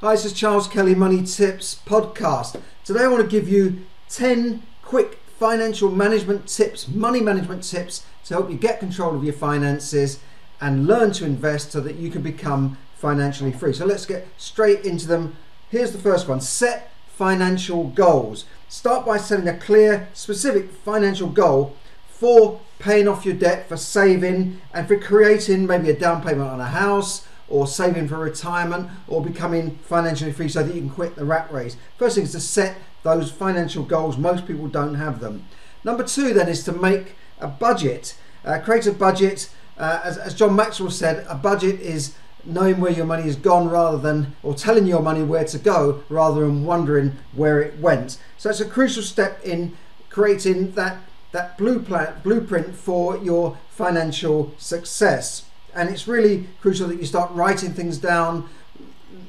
Hi, this is Charles Kelly Money Tips podcast. Today I want to give you 10 quick financial management tips, money management tips to help you get control of your finances and learn to invest so that you can become financially free. So let's get straight into them. Here's the first one set financial goals. Start by setting a clear, specific financial goal for paying off your debt, for saving, and for creating maybe a down payment on a house or saving for retirement or becoming financially free so that you can quit the rat race. First thing is to set those financial goals. Most people don't have them. Number two, then, is to make a budget. Uh, create a budget. Uh, as, as John Maxwell said, a budget is knowing where your money has gone rather than, or telling your money where to go rather than wondering where it went. So it's a crucial step in creating that, that blueprint for your financial success and it's really crucial that you start writing things down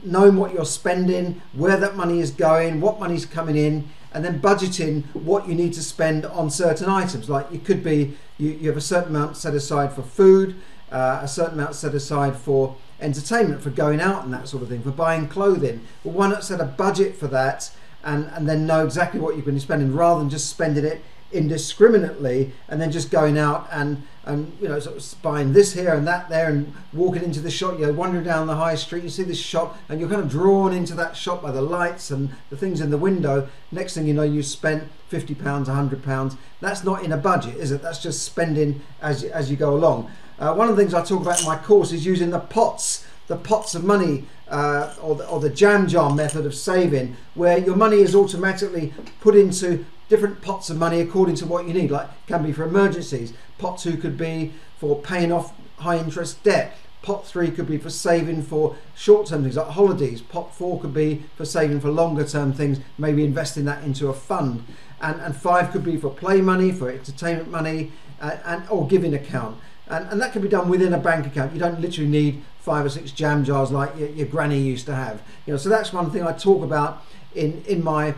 knowing what you're spending where that money is going what money's coming in and then budgeting what you need to spend on certain items. Like you could be you, you have a certain amount set aside for food uh, a certain amount set aside for entertainment for going out and that sort of thing for buying clothing. But why not set a budget for that and and then know exactly what you're going to spending rather than just spending it indiscriminately and then just going out and and you know sort of buying this here and that there and walking into the shop. You know wandering down the high street you see this shop and you're kind of drawn into that shop by the lights and the things in the window. Next thing you know you spent 50 pounds 100 pounds. That's not in a budget is it? That's just spending as as you go along. Uh, one of the things i talk about in my course is using the pots the pots of money uh, or, the, or the jam jar method of saving, where your money is automatically put into different pots of money according to what you need. Like can be for emergencies. Pot two could be for paying off high interest debt. Pot three could be for saving for short term things like holidays. Pot four could be for saving for longer term things, maybe investing that into a fund. And, and five could be for play money, for entertainment money, uh, and or giving account. And, and that can be done within a bank account. You don't literally need five or six jam jars like your, your granny used to have. You know, so that's one thing I talk about in in my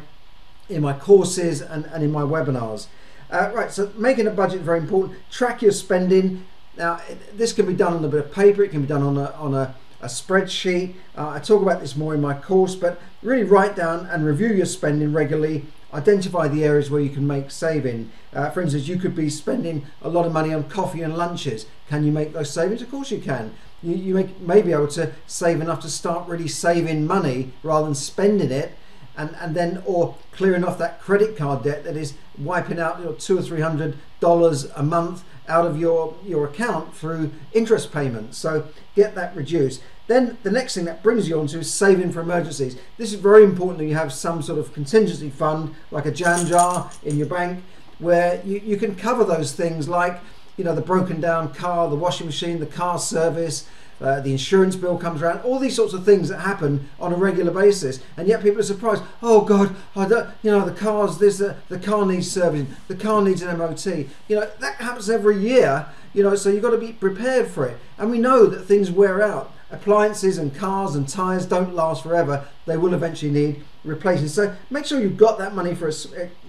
in my courses and, and in my webinars. Uh, right, so making a budget very important. Track your spending. Now, this can be done on a bit of paper. It can be done on a, on a, a spreadsheet. Uh, I talk about this more in my course, but really write down and review your spending regularly. Identify the areas where you can make saving. Uh, for instance, you could be spending a lot of money on coffee and lunches. Can you make those savings? Of course you can. You, you may be able to save enough to start really saving money rather than spending it and, and then or clearing off that credit card debt that is wiping out your two or three hundred dollars a month out of your your account through interest payments so get that reduced then the next thing that brings you on to is saving for emergencies this is very important that you have some sort of contingency fund like a jam jar in your bank where you, you can cover those things like you know the broken down car the washing machine the car service uh, the insurance bill comes around, all these sorts of things that happen on a regular basis, and yet people are surprised. Oh God, I don't, you know, the cars, there's a, the car needs servicing, the car needs an MOT. You know, that happens every year. You know, so you've got to be prepared for it. And we know that things wear out. Appliances and cars and tyres don't last forever. They will eventually need replacing. So make sure you've got that money for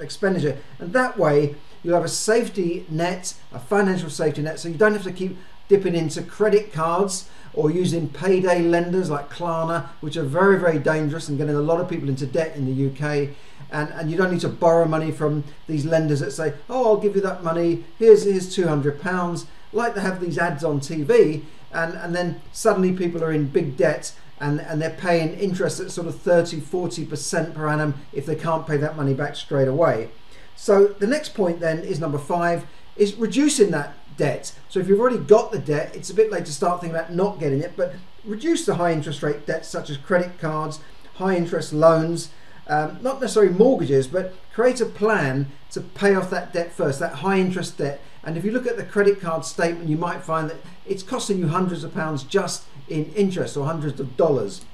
expenditure, and that way you'll have a safety net, a financial safety net, so you don't have to keep dipping into credit cards or using payday lenders like Klarna, which are very, very dangerous and getting a lot of people into debt in the UK. And, and you don't need to borrow money from these lenders that say, oh, I'll give you that money, here's, here's £200. Like to have these ads on TV, and, and then suddenly people are in big debt and, and they're paying interest at sort of 30, 40% per annum if they can't pay that money back straight away. So the next point then is number five is reducing that debt. So if you've already got the debt, it's a bit late to start thinking about not getting it, but reduce the high interest rate debts such as credit cards, high interest loans, um, not necessarily mortgages, but create a plan to pay off that debt first, that high interest debt. And if you look at the credit card statement, you might find that it's costing you hundreds of pounds just in interest or hundreds of dollars.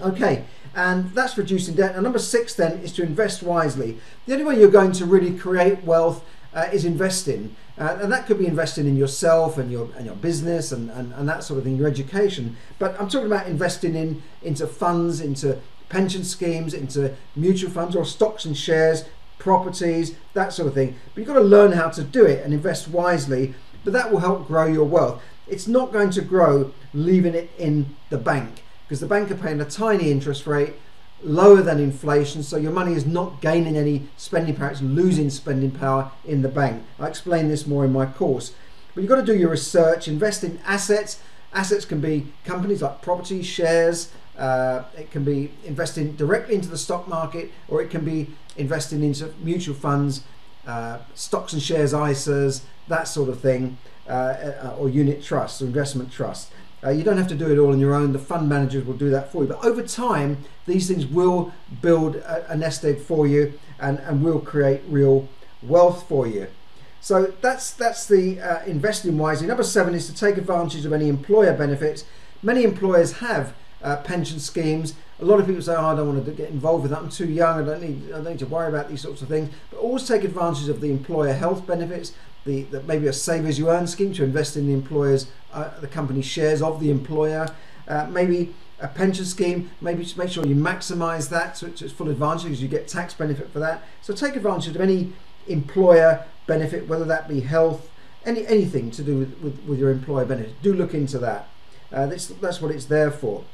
Okay, and that's reducing debt. And number six then is to invest wisely. The only way you're going to really create wealth uh, is investing. Uh, and that could be investing in yourself and your and your business and, and, and that sort of thing, your education. But I'm talking about investing in into funds, into pension schemes, into mutual funds or stocks and shares, properties, that sort of thing. But you've got to learn how to do it and invest wisely. But that will help grow your wealth. It's not going to grow leaving it in the bank. because the bank are paying a tiny interest rate lower than inflation, so your money is not gaining any spending power, it's losing spending power in the bank. I explain this more in my course. But you've got to do your research, invest in assets. Assets can be companies like property, shares, uh, it can be investing directly into the stock market, or it can be investing into mutual funds, uh, stocks and shares, ISAs, that sort of thing, uh, uh or unit trusts or investment trusts. Uh, you don't have to do it all on your own. The fund managers will do that for you. But over time, these things will build a, a nest egg for you and, and will create real wealth for you. So that's that's the uh, investing wisely. Number seven is to take advantage of any employer benefits. Many employers have uh, pension schemes. A lot of people say, oh, I don't want to get involved with that. I'm too young. I don't need. I don't need to worry about these sorts of things. But always take advantage of the employer health benefits. The, the maybe a save as you earn scheme to invest in the employer's uh, the company shares of the employer. Uh, maybe a pension scheme. Maybe just make sure you maximise that to, to its full advantage because you get tax benefit for that. So take advantage of any employer benefit, whether that be health, any anything to do with, with, with your employer benefit. Do look into that. Uh, that's, that's what it's there for.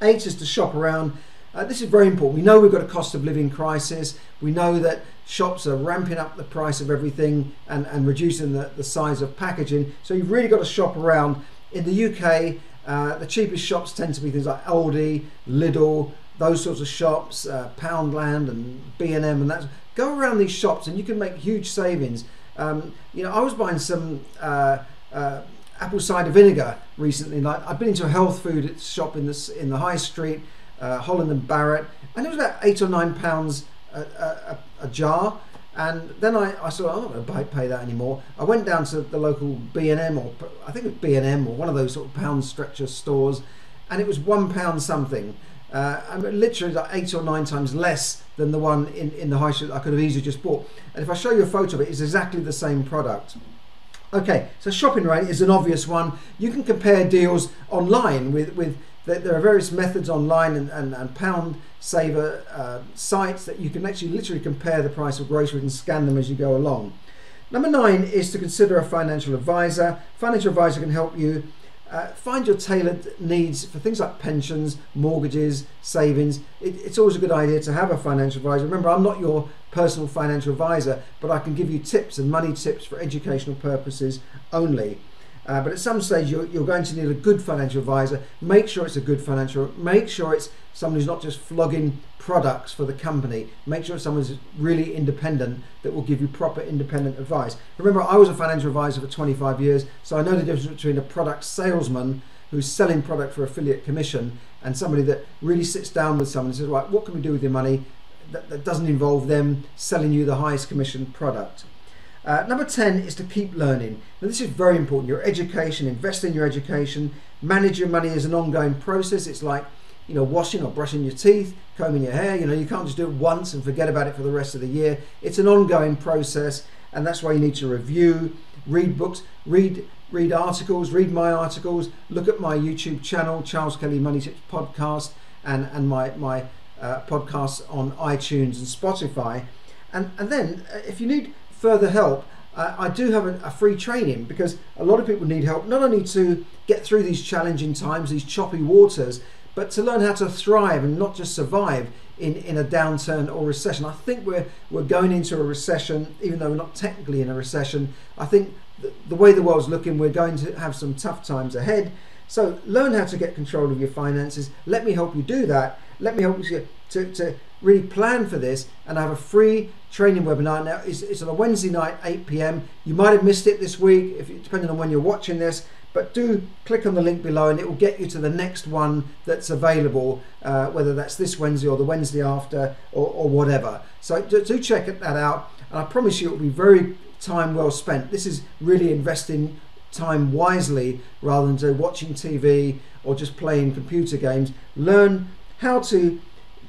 Is to shop around. Uh, this is very important. We know we've got a cost of living crisis. We know that shops are ramping up the price of everything and, and reducing the, the size of packaging. So you've really got to shop around. In the UK, uh, the cheapest shops tend to be things like Aldi, Lidl, those sorts of shops, uh, Poundland and B&M and that. Go around these shops and you can make huge savings. Um, you know, I was buying some uh, uh apple cider vinegar recently. Like I've been into a health food shop in the in the high street, uh, Holland and Barrett, and it was about eight or nine pounds a, a, a jar. And then I, I oh, I'm not going to pay that anymore. I went down to the local B and M or I think it was B and M or one of those sort of pound stretcher stores, and it was one pound something. Uh, I mean, literally like eight or nine times less than the one in, in the high street I could have easily just bought. And if I show you a photo of it, it's exactly the same product. Okay, so shopping rate is an obvious one. You can compare deals online with, with there are various methods online and, and, and pound saver uh, sites that you can actually literally compare the price of groceries and scan them as you go along. Number nine is to consider a financial advisor. Financial advisor can help you uh, find your tailored needs for things like pensions, mortgages, savings. It, it's always a good idea to have a financial advisor. Remember, I'm not your personal financial advisor, but I can give you tips and money tips for educational purposes only. Uh, but at some stage, you're, you're, going to need a good financial advisor. Make sure it's a good financial. Make sure it's someone who's not just flogging products for the company. Make sure it's someone who's really independent that will give you proper independent advice. Remember, I was a financial advisor for 25 years, so I know the difference between a product salesman who's selling product for affiliate commission and somebody that really sits down with someone and says, right, what can we do with your money that, that doesn't involve them selling you the highest commission product. Uh, number 10 is to keep learning. Now, this is very important. Your education, invest in your education, manage your money is an ongoing process. It's like, you know, washing or brushing your teeth, combing your hair. You know, you can't just do it once and forget about it for the rest of the year. It's an ongoing process, and that's why you need to review, read books, read read articles, read my articles, look at my YouTube channel, Charles Kelly Money Tips Podcast, and, and my, my uh, podcasts on iTunes and Spotify. And, and then, uh, if you need further help, uh, I do have a, a, free training because a lot of people need help not only to get through these challenging times, these choppy waters, but to learn how to thrive and not just survive in, in a downturn or recession. I think we're, we're going into a recession, even though we're not technically in a recession. I think the, the way the world's looking, we're going to have some tough times ahead. So learn how to get control of your finances. Let me help you do that. Let me help you to, to really plan for this and I have a free training webinar. Now it's, it's on a Wednesday night, 8 p.m. You might have missed it this week, if depending on when you're watching this. But do click on the link below and it will get you to the next one that's available, uh, whether that's this Wednesday or the Wednesday after or, or whatever. So do, do check that out. And I promise you it will be very time well spent. This is really investing time wisely rather than watching TV or just playing computer games. Learn how to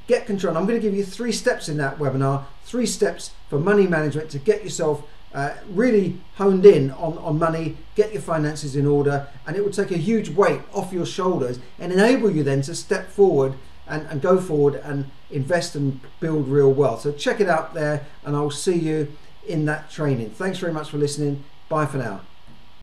get control. I'm going to give you three steps in that webinar, three steps for money management to get yourself uh, really honed in on, on money, get your finances in order, and it will take a huge weight off your shoulders and enable you then to step forward and, and go forward and invest and build real wealth. So check it out there, and I'll see you in that training. Thanks very much for listening. Bye for now.